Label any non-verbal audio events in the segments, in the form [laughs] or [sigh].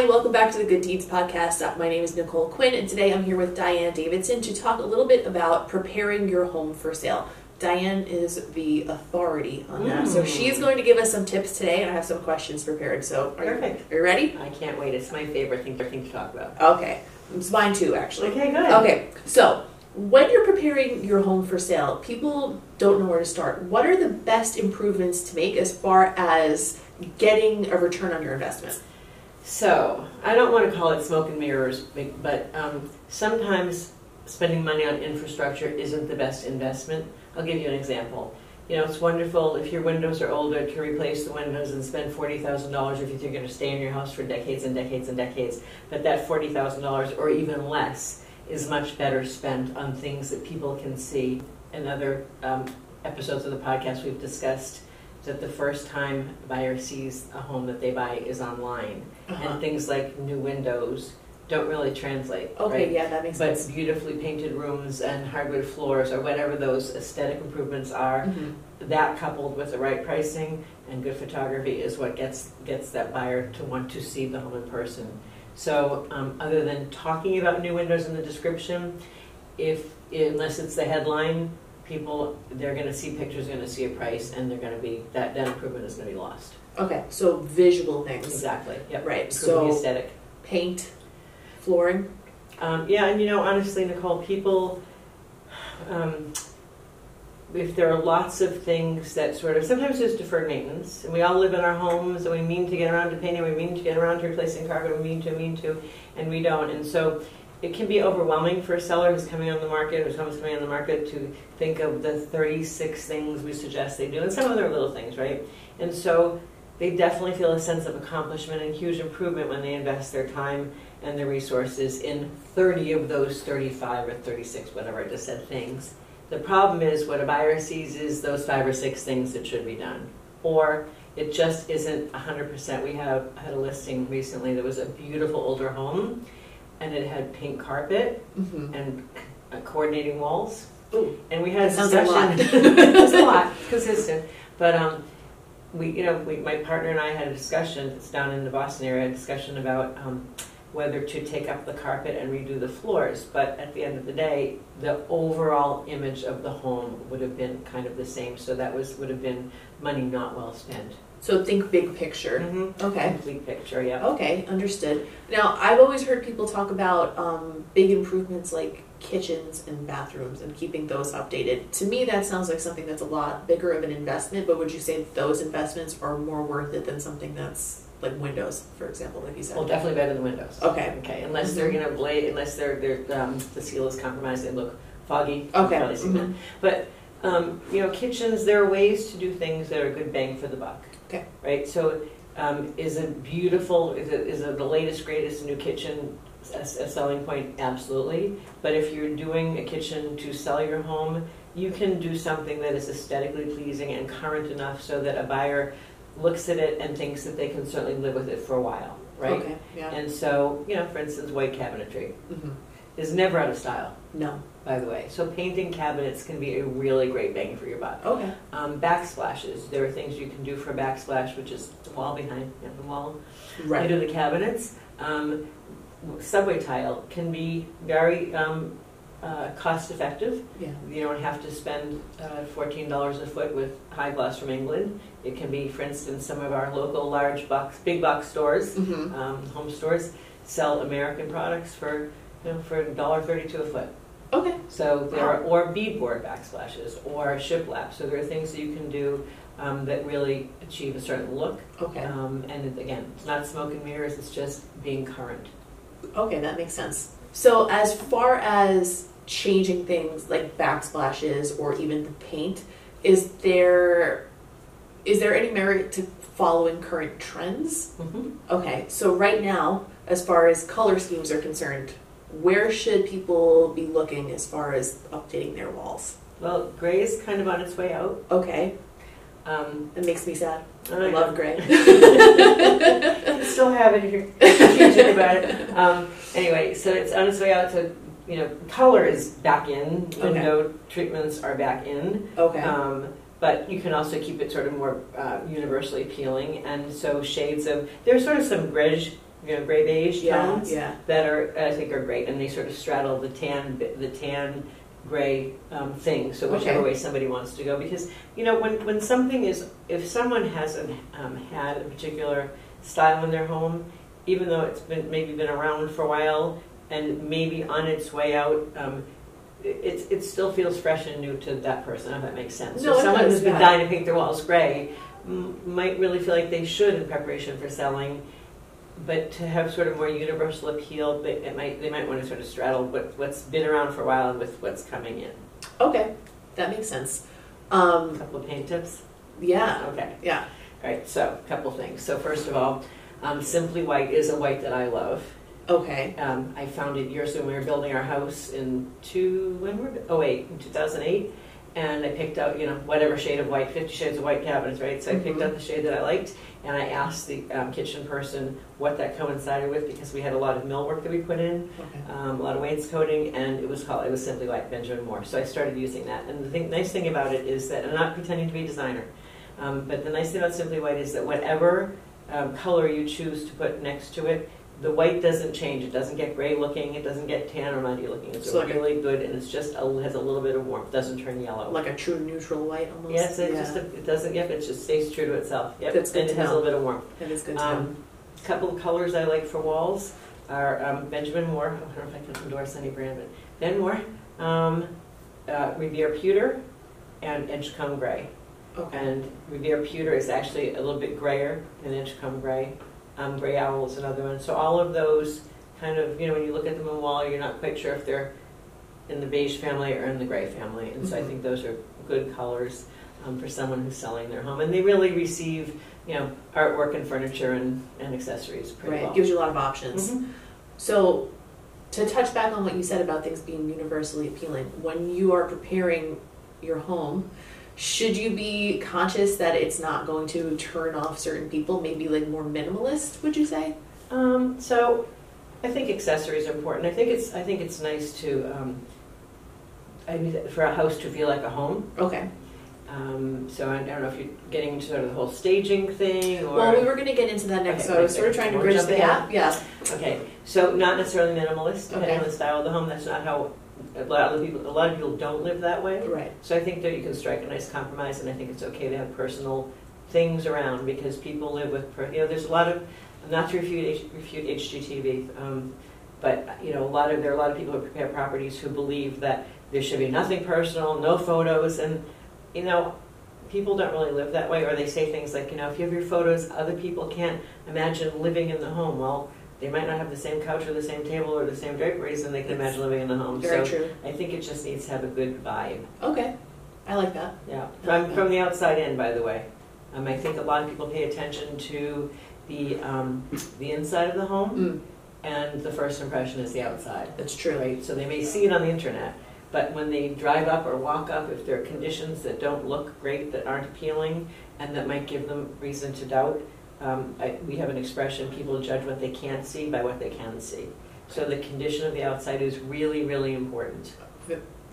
Hi, welcome back to the Good Deeds Podcast. My name is Nicole Quinn, and today I'm here with Diane Davidson to talk a little bit about preparing your home for sale. Diane is the authority on that, so Mm. she's going to give us some tips today, and I have some questions prepared. So, are you, Perfect. are you ready? I can't wait. It's my favorite thing, thing to talk about. Okay, it's mine too, actually. Okay, good. Okay, so when you're preparing your home for sale, people don't know where to start. What are the best improvements to make as far as getting a return on your investment? So, I don't want to call it smoke and mirrors, but um, sometimes spending money on infrastructure isn't the best investment. I'll give you an example. You know, it's wonderful if your windows are older to replace the windows and spend $40,000 if you think you're going to stay in your house for decades and decades and decades. But that $40,000 or even less is much better spent on things that people can see. In other um, episodes of the podcast, we've discussed that the first time a buyer sees a home that they buy is online Uh-huh. and things like new windows don't really translate. Okay, right? yeah, that makes sense. But sense. beautifully painted rooms and hardwood floors or whatever those aesthetic improvements are, Mhm. that coupled with the right pricing and good photography is what gets gets that buyer to want to see the home in person. So, um, other than talking about new windows in the description, if unless it's the headline, people they're going to see pictures, they're going to see a price, and they're going to be that that improvement is going to be lost. Okay, so visual things. Exactly. Yep. Right, Improving so- aesthetic. Paint, flooring. Um, yeah, and you know, honestly, Nicole, people, um, if there are lots of things that sort of, sometimes there's deferred maintenance, and we all live in our homes, and we mean to get around to painting, we mean to get around to replacing carpet, we mean to, mean to, and we don't. And so it can be overwhelming for a seller who's coming on the market, who's coming on the market, to think of the 36 things we suggest they do, and some of them little things, right? And so they definitely feel a sense of accomplishment and huge improvement when they invest their time and their resources in 30 of those 35 or 36, whatever I just said, things. The problem is what a buyer sees is those five or six things that should be done. Or it just isn't 100%. We have had a listing recently that was a beautiful older home and it had pink carpet Mm-hmm. and uh, coordinating walls. Ooh, And we had a That sounds like a lot. discussion. it's [laughs] a lot, consistent. But um, we, you know, we, my partner and I had a discussion. It's down in the Boston area. A discussion about um, whether to take up the carpet and redo the floors. But at the end of the day, the overall image of the home would have been kind of the same. So that was would have been money not well spent. So think big picture. Mm-hmm. Okay. Complete picture. Yeah. Okay, understood. Now, I've always heard people talk about um, big improvements like kitchens and bathrooms and keeping those updated. To me, that sounds like something that's a lot bigger of an investment, but would you say those investments are more worth it than something that's like windows, for example, like you said? Well, definitely better than windows. Okay. Okay. Unless they're you know blade, unless they're they're um, the seal is compromised, they look foggy. Okay. probably seen that. mhm. But um, you know, kitchens, there are ways to do things that are a good bang for the buck. Okay. Right. So, um, is it beautiful, is it is it the latest greatest new kitchen a, a selling point? Absolutely. But if you're doing a kitchen to sell your home, you can do something that is aesthetically pleasing and current enough so that a buyer looks at it and thinks that they can certainly live with it for a while. Right. Okay, yeah. And so, you know, for instance, white cabinetry hmm is never out of style No. by the way. So painting cabinets can be a really great bang for your buck. Okay. Um, backsplashes. There are things you can do for a backsplash, which is the wall behind you know, the wall Right. into the cabinets. Um, subway tile can be very um, uh, cost effective. Yeah. You don't have to spend uh, $14 a foot with high gloss from England. It can be, for instance, some of our local large box, big box stores, hmm um, home stores, sell American products for you know for $1.32 a foot. Okay. So there are, or beadboard backsplashes, or shiplap. So there are things that you can do um, that really achieve a certain look. Okay. Um, and it- again, it's not smoke and mirrors. It's just being current. Okay, that makes sense. So, as far as changing things like backsplashes or even the paint, is there is there any merit to following current trends? Mm-hmm. Okay, so right now, as far as color schemes are concerned, where should people be looking as far as updating their walls? Well, gray is kind of on its way out. Okay, Um, that makes me sad. I I love gray. you [laughs] [laughs] still have it if you're about it. Um, anyway, so it's on its way out to, you know, color is back in. Window treatments are back in. Okay. Um, but you can also keep it sort of more uh, universally appealing. And so shades of, there's sort of some grayish, you know, gray beige Yeah, tones yeah. that are I think are great, and they sort of straddle the tan the tan gray um, thing. So whichever Okay. way somebody wants to go, because you know when when something is if someone hasn't um, had a particular style in their home, even though it's been maybe been around for a while and maybe on its way out. Um, it, it still feels fresh and new to that person, if that makes sense. No, so it someone does, who's been yeah. dying to paint their walls gray m- might really feel like they should in preparation for selling, but to have sort of more universal appeal, they, it might, they might want to sort of straddle what, what's been around for a while with what's coming in. Okay, that makes sense. A Um, couple of paint tips? yeah, Okay. yeah. All right, so a couple things. So first of all, um, Simply White is a white that I love. Okay. Um, I found it years ago when we were building our house in two, when were, oh wait, in 2008. And I picked out, you know, whatever shade of white, 50 shades of white cabinets, right? So I picked Mhm. out the shade that I liked and I asked the um, kitchen person what that coincided with because we had a lot of millwork that we put in, Okay. um, a lot of wainscoting, and it was called, it was Simply White Benjamin Moore. So I started using that. And the thing, nice thing about it is that, I'm not pretending to be a designer, um, but the nice thing about Simply White is that whatever um, color you choose to put next to it, the white doesn't change. It doesn't get gray looking. It doesn't get tan or muddy looking. It's So like a- really good, and it's just a, has a little bit of warmth. Doesn't turn yellow. Like a true neutral white almost. yes, it yeah. just it doesn't. Yep, it just stays true to itself. Yep, That's good and it has a little bit of warmth. that is good to know. Um, a couple of colors I like for walls are um, Benjamin Moore. I don't know if I can endorse any brand, but Ben Moore, um, uh, Revere Pewter, and Edgecomb Gray. Okay. And Revere Pewter is actually a little bit grayer than Edgecomb Gray. Um, Gray Owl is another one. So all of those kind of, you know, when you look at them on the wall, you're not quite sure if they're in the beige family or in the gray family. And so I Mhm. think those are good colors um, for someone who's selling their home. And they really receive, you know, artwork and furniture and, and accessories pretty Right. well. Gives you a lot of options. Mhm. So, to touch back on what you said about things being universally appealing, when you are preparing your home, should you be conscious that it's not going to turn off certain people? Maybe like more minimalist, would you say? Um, so I think accessories are important. I think it's I think it's nice to um, I mean, for a house to feel like a home. Okay. Um, so I don't know if you're getting into sort of the whole staging thing or Well, we were going to get into that next, Okay, so I was sort of trying to bridge the gap. Yeah. okay. So not necessarily minimalist, depending Okay. on the style of the home. That's not how a lot of people a lot of people don't live that way. Right. So I think that you can strike a nice compromise, and I think it's okay to have personal things around because people live with, per- you know, there's a lot of, not to refute, refute HGTV, um, but, you know, a lot of, there are a lot of people who prepare properties who believe that there should be nothing personal, no photos, and, you know, people don't really live that way, or they say things like, you know, if you have your photos, other people can't imagine living in the home. Well, they might not have the same couch or the same table or the same draperies, and they can imagine living in the home. Very So true. I think it just needs to have a good vibe. Okay. I like that. Yeah, from, from the outside in, by the way. Um, I think a lot of people pay attention to the, um, the inside of the home, Mm, and the first impression is the outside, that's true. right? So they may see it on the internet, but when they drive up or walk up, if there are conditions that don't look great, that aren't appealing, and that might give them reason to doubt, um, I, we have an expression, people judge what they can't see by what they can see. So the condition of the outside is really, really important.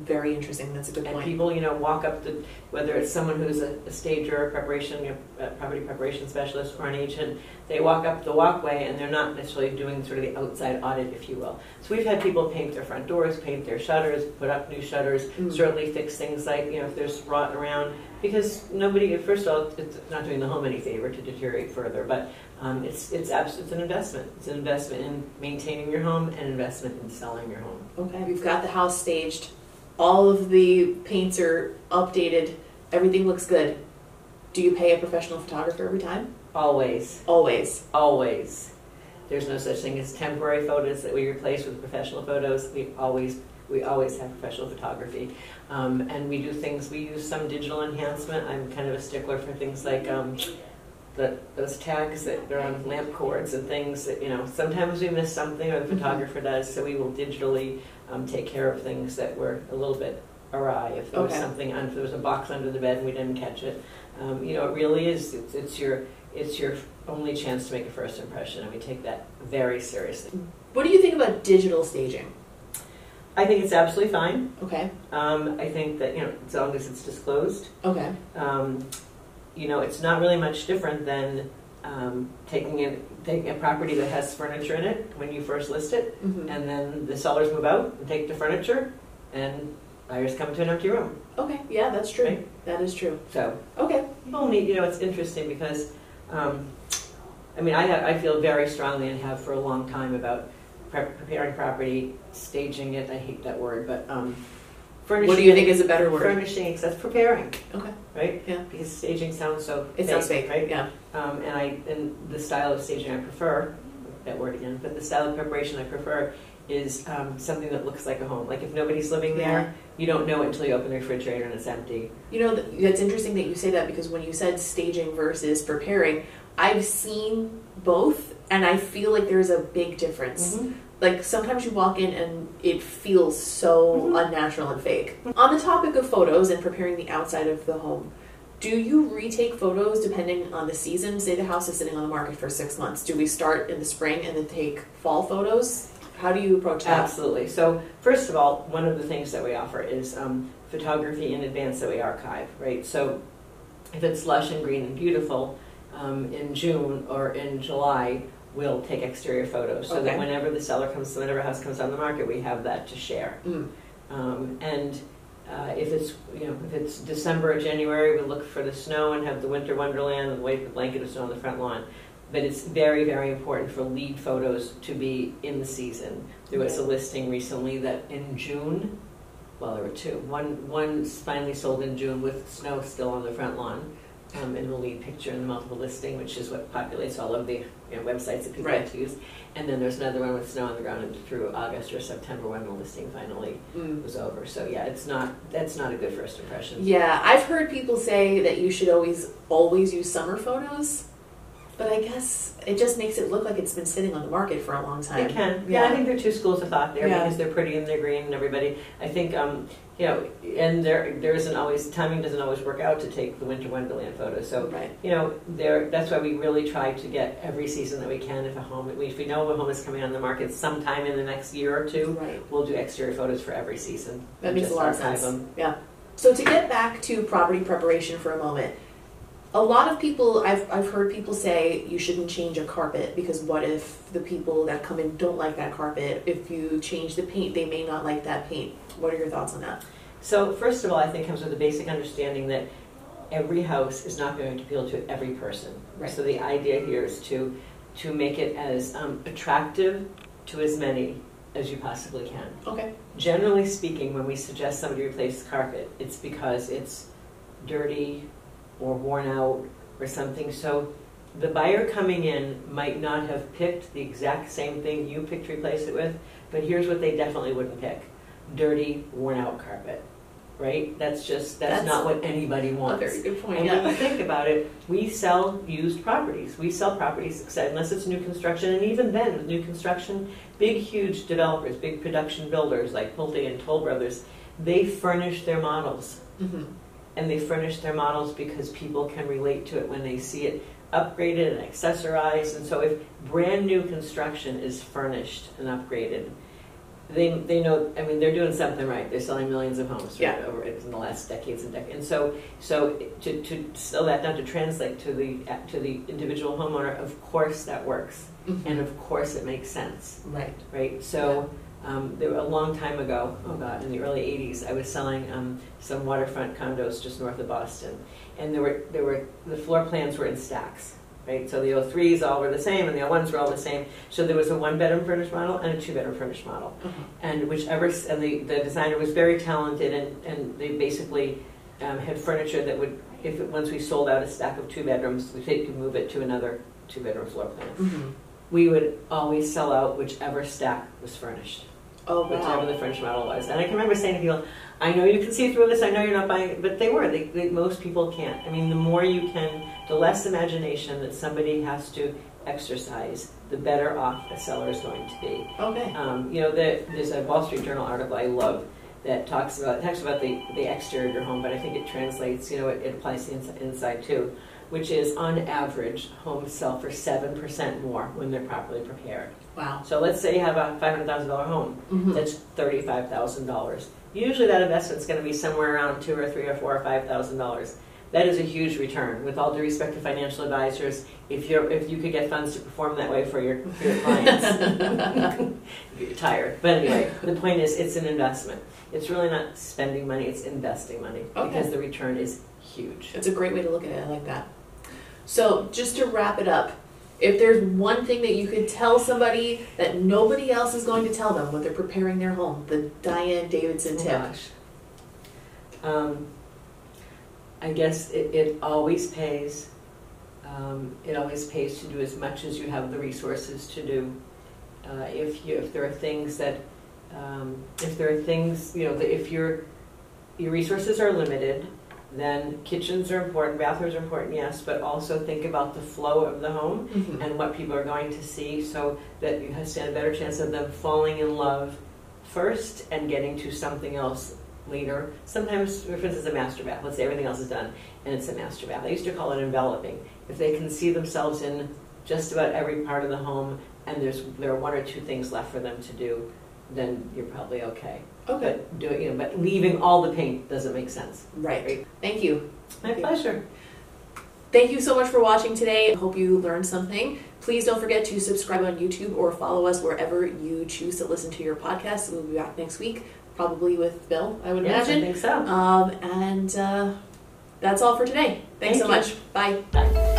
Very interesting. That's a good And point. people, you know, walk up the, whether it's someone who's a, a stager, a preparation, you know, a property preparation specialist, or an agent, they walk up the walkway and they're not necessarily doing sort of the outside audit, if you will. So we've had people paint their front doors, paint their shutters, put up new shutters, Mm. certainly fix things like, you know, if there's rot around, because nobody, first of all, it's not doing the home any favor to deteriorate further, but um, it's, it's abs- it's an investment. It's an investment in maintaining your home and investment in selling your home. Okay. We've got the house staged. All of the paints are updated. Everything looks good. Do you pay a professional photographer every time? Always. Always. always. There's no such thing as temporary photos that we replace with professional photos. We always we always have professional photography, um, and we do things. We use some digital enhancement. I'm kind of a stickler for things like um, the, those tags that are on lamp cords and things that you know. Sometimes we miss something, or the Mhm. photographer does, so we will digitally um, take care of things that were a little bit awry. If there was Okay. something, if there was a box under the bed and we didn't catch it, um, you know, it really is. It's, it's your it's your only chance to make a first impression, and we take that very seriously. What do you think about digital staging? I think it's absolutely fine. Okay. Um, I think that you know, as long as it's disclosed, Okay. um, you know, it's not really much different than um, taking it, taking a property that has furniture in it when you first list it, Mhm. and then the sellers move out and take the furniture, and buyers come to an empty room. Okay, yeah, that's true. That is true. So Okay. people need, you know, it's interesting because, um, I mean, I have, I feel very strongly and have for a long time about pre- preparing property, staging it. I hate that word, but um, furnishing. What do you think is a better word? Furnishing, that's preparing, Okay. right? Yeah. Because staging sounds so It sounds fake, right? Yeah. Um, and I and the style of staging I prefer, that word again, but the style of preparation I prefer is um, something that looks like a home. Like if nobody's living there, you don't know it until you open the refrigerator and it's empty. You know, th- it's interesting that you say that because when you said staging versus preparing, I've seen both and I feel like there's a big difference. Like sometimes you walk in and it feels so Mhm. unnatural and fake. On the topic of photos and preparing the outside of the home, do you retake photos depending on the season? Say the house is sitting on the market for six months. Do we start in the spring and then take fall photos? How do you approach that? Absolutely. So, first of all, one of the things that we offer is um, photography in advance that we archive, right? So, if it's lush and green and beautiful um, in June or in July, we'll take exterior photos so Okay. that whenever the seller comes, whenever a house comes on the market, we have that to share. Mm. Um, and uh, if it's you know if it's December or January, we look for the snow and have the winter wonderland and wait the blanket of snow on the front lawn. But it's very very important for lead photos to be in the season. There was a listing recently that in June, well there were two. One one finally sold in June with snow still on the front lawn. Um, in the lead picture in the multiple listing, which is what populates all of the you know, websites that people Right. like to use. And then there's another one with snow on the ground and through August or September when the listing finally Mm. was over. So yeah, it's not that's not a good first impression. Yeah, I've heard people say that you should always always use summer photos, but I guess it just makes it look like it's been sitting on the market for a long time. It can. Yeah. I think there are two schools of thought there Yeah. because they're pretty and they're green and everybody. I think um, you know, and there there isn't always timing doesn't always work out to take the winter wonderland photos. So right. you know, there that's why we really try to get every season that we can. If a home, if we know a home is coming on the market sometime in the next year or two, Right. we'll do exterior photos for every season. That makes a lot of sense. them. Yeah. So to get back to property preparation for a moment, a lot of people I've I've heard people say you shouldn't change a carpet because what if the people that come in don't like that carpet? If you change the paint, they may not like that paint. What are your thoughts on that? So first of all, I think it comes with a basic understanding that every house is not going to appeal to every person. Right. So the idea here is to to make it as um, attractive to as many as you possibly can. Okay. Generally speaking, when we suggest somebody replace the carpet, it's because it's dirty or worn out or something. So the buyer coming in might not have picked the exact same thing you picked to replace it with, but here's what they definitely wouldn't pick: dirty, worn out carpet. Right? That's just that's, That's not what anybody A wants. very good point. And when you think about it, we sell used properties. We sell properties, except unless it's new construction, and even then, with new construction, big, huge developers, big production builders like Pulte and Toll Brothers, they furnish their models. hmm And they furnish their models because people can relate to it when they see it upgraded and accessorized. And so, if brand new construction is furnished and upgraded, they, they know. I mean, they're doing something right. They're selling millions of homes right, Yeah. over in the last decades and decades. And so, so to, to sell that down to translate to the to the individual homeowner, of course that works, mm-hmm. and of course it makes sense right. right? So um, there a long time ago, oh god, in the early '80s, I was selling um, some waterfront condos just north of Boston, and there were there were the floor plans were in stacks, right? So the 03s all were the same, and the 01s were all the same. So there was a one-bedroom furnished model and a two-bedroom furnished model, Mhm. and whichever and the, the designer was very talented, and and they basically um, had furniture that would, if it, once we sold out a stack of two bedrooms, we could move it to another two-bedroom floor plan hmm we would always sell out whichever stack was furnished, Oh wow. the French model was. And I can remember saying to people, I know you can see through this, I know you're not buying it, but they were. They, they, most people can't. I mean, the more you can, the less imagination that somebody has to exercise, the better off a seller is going to be. Okay. Um, you know, the, there's a Wall Street Journal article I love that talks about talks about the, the exterior of your home, but I think it translates. You know, it, it applies to inside, inside too, which is on average, homes sell for seven percent more when they're properly prepared. Wow. So let's say you have a five hundred thousand dollar home, Mhm. that's thirty five thousand dollars. Usually that investment's going to be somewhere around two or three or four or five thousand dollars. that is a huge return. With all due respect to financial advisors, if you're if you could get funds to perform that way for your, for your clients, [laughs] you're tired. But anyway, the point is, it's an investment. It's really not spending money; it's investing money Okay. because the return is huge. It's a great way to look at it. I like that. So, just to wrap it up, if there's one thing that you could tell somebody that nobody else is going to tell them when they're preparing their home, the Diane Davidson tip. Oh, gosh. Um, I guess it, it always pays. Um, it always pays to do as much as you have the resources to do. Uh, if you, if there are things that, um, if there are things, you know, that if your your resources are limited, then kitchens are important, bathrooms are important, yes, but also think about the flow of the home Mhm. and what people are going to see so that you have stand a better chance of them falling in love first and getting to something else later. Sometimes, for instance, a master bath. Let's say everything else is done and it's a master bath. I used to call it enveloping. If they can see themselves in just about every part of the home and there's there are one or two things left for them to do, then you're probably okay. Okay. But do it, you know, but leaving all the paint doesn't make sense. Right. Thank you. My pleasure. Thank you so much for watching today. I hope you learned something. Please don't forget to subscribe on YouTube or follow us wherever you choose to listen to your podcast. We'll be back next week, probably with Bill, I would Yes, I think so. Um, and uh, that's all for today. Thanks Thank so you. much. Bye. Bye.